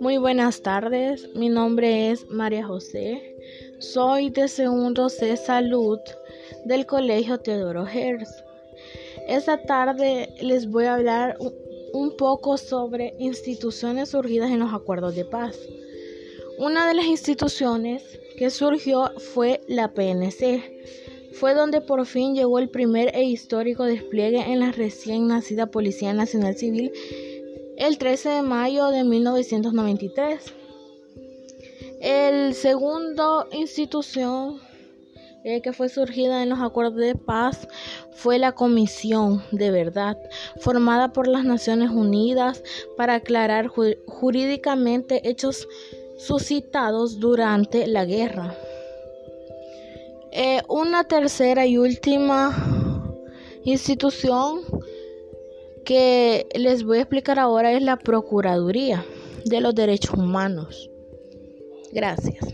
Muy buenas tardes, mi nombre es María José, soy de segundo C Salud del Colegio Teodoro Herz. Esta tarde les voy a hablar un poco sobre instituciones surgidas en los acuerdos de paz. Una de las instituciones que surgió fue la PNC. Fue donde por fin llegó el primer e histórico despliegue en la recién nacida Policía Nacional Civil el 13 de mayo de 1993. El segundo institución eh, que fue surgida en los acuerdos de paz fue la Comisión de Verdad, formada por las Naciones Unidas para aclarar jurídicamente hechos suscitados durante la guerra. Eh, una tercera y última institución que les voy a explicar ahora es la Procuraduría de los Derechos Humanos. Gracias.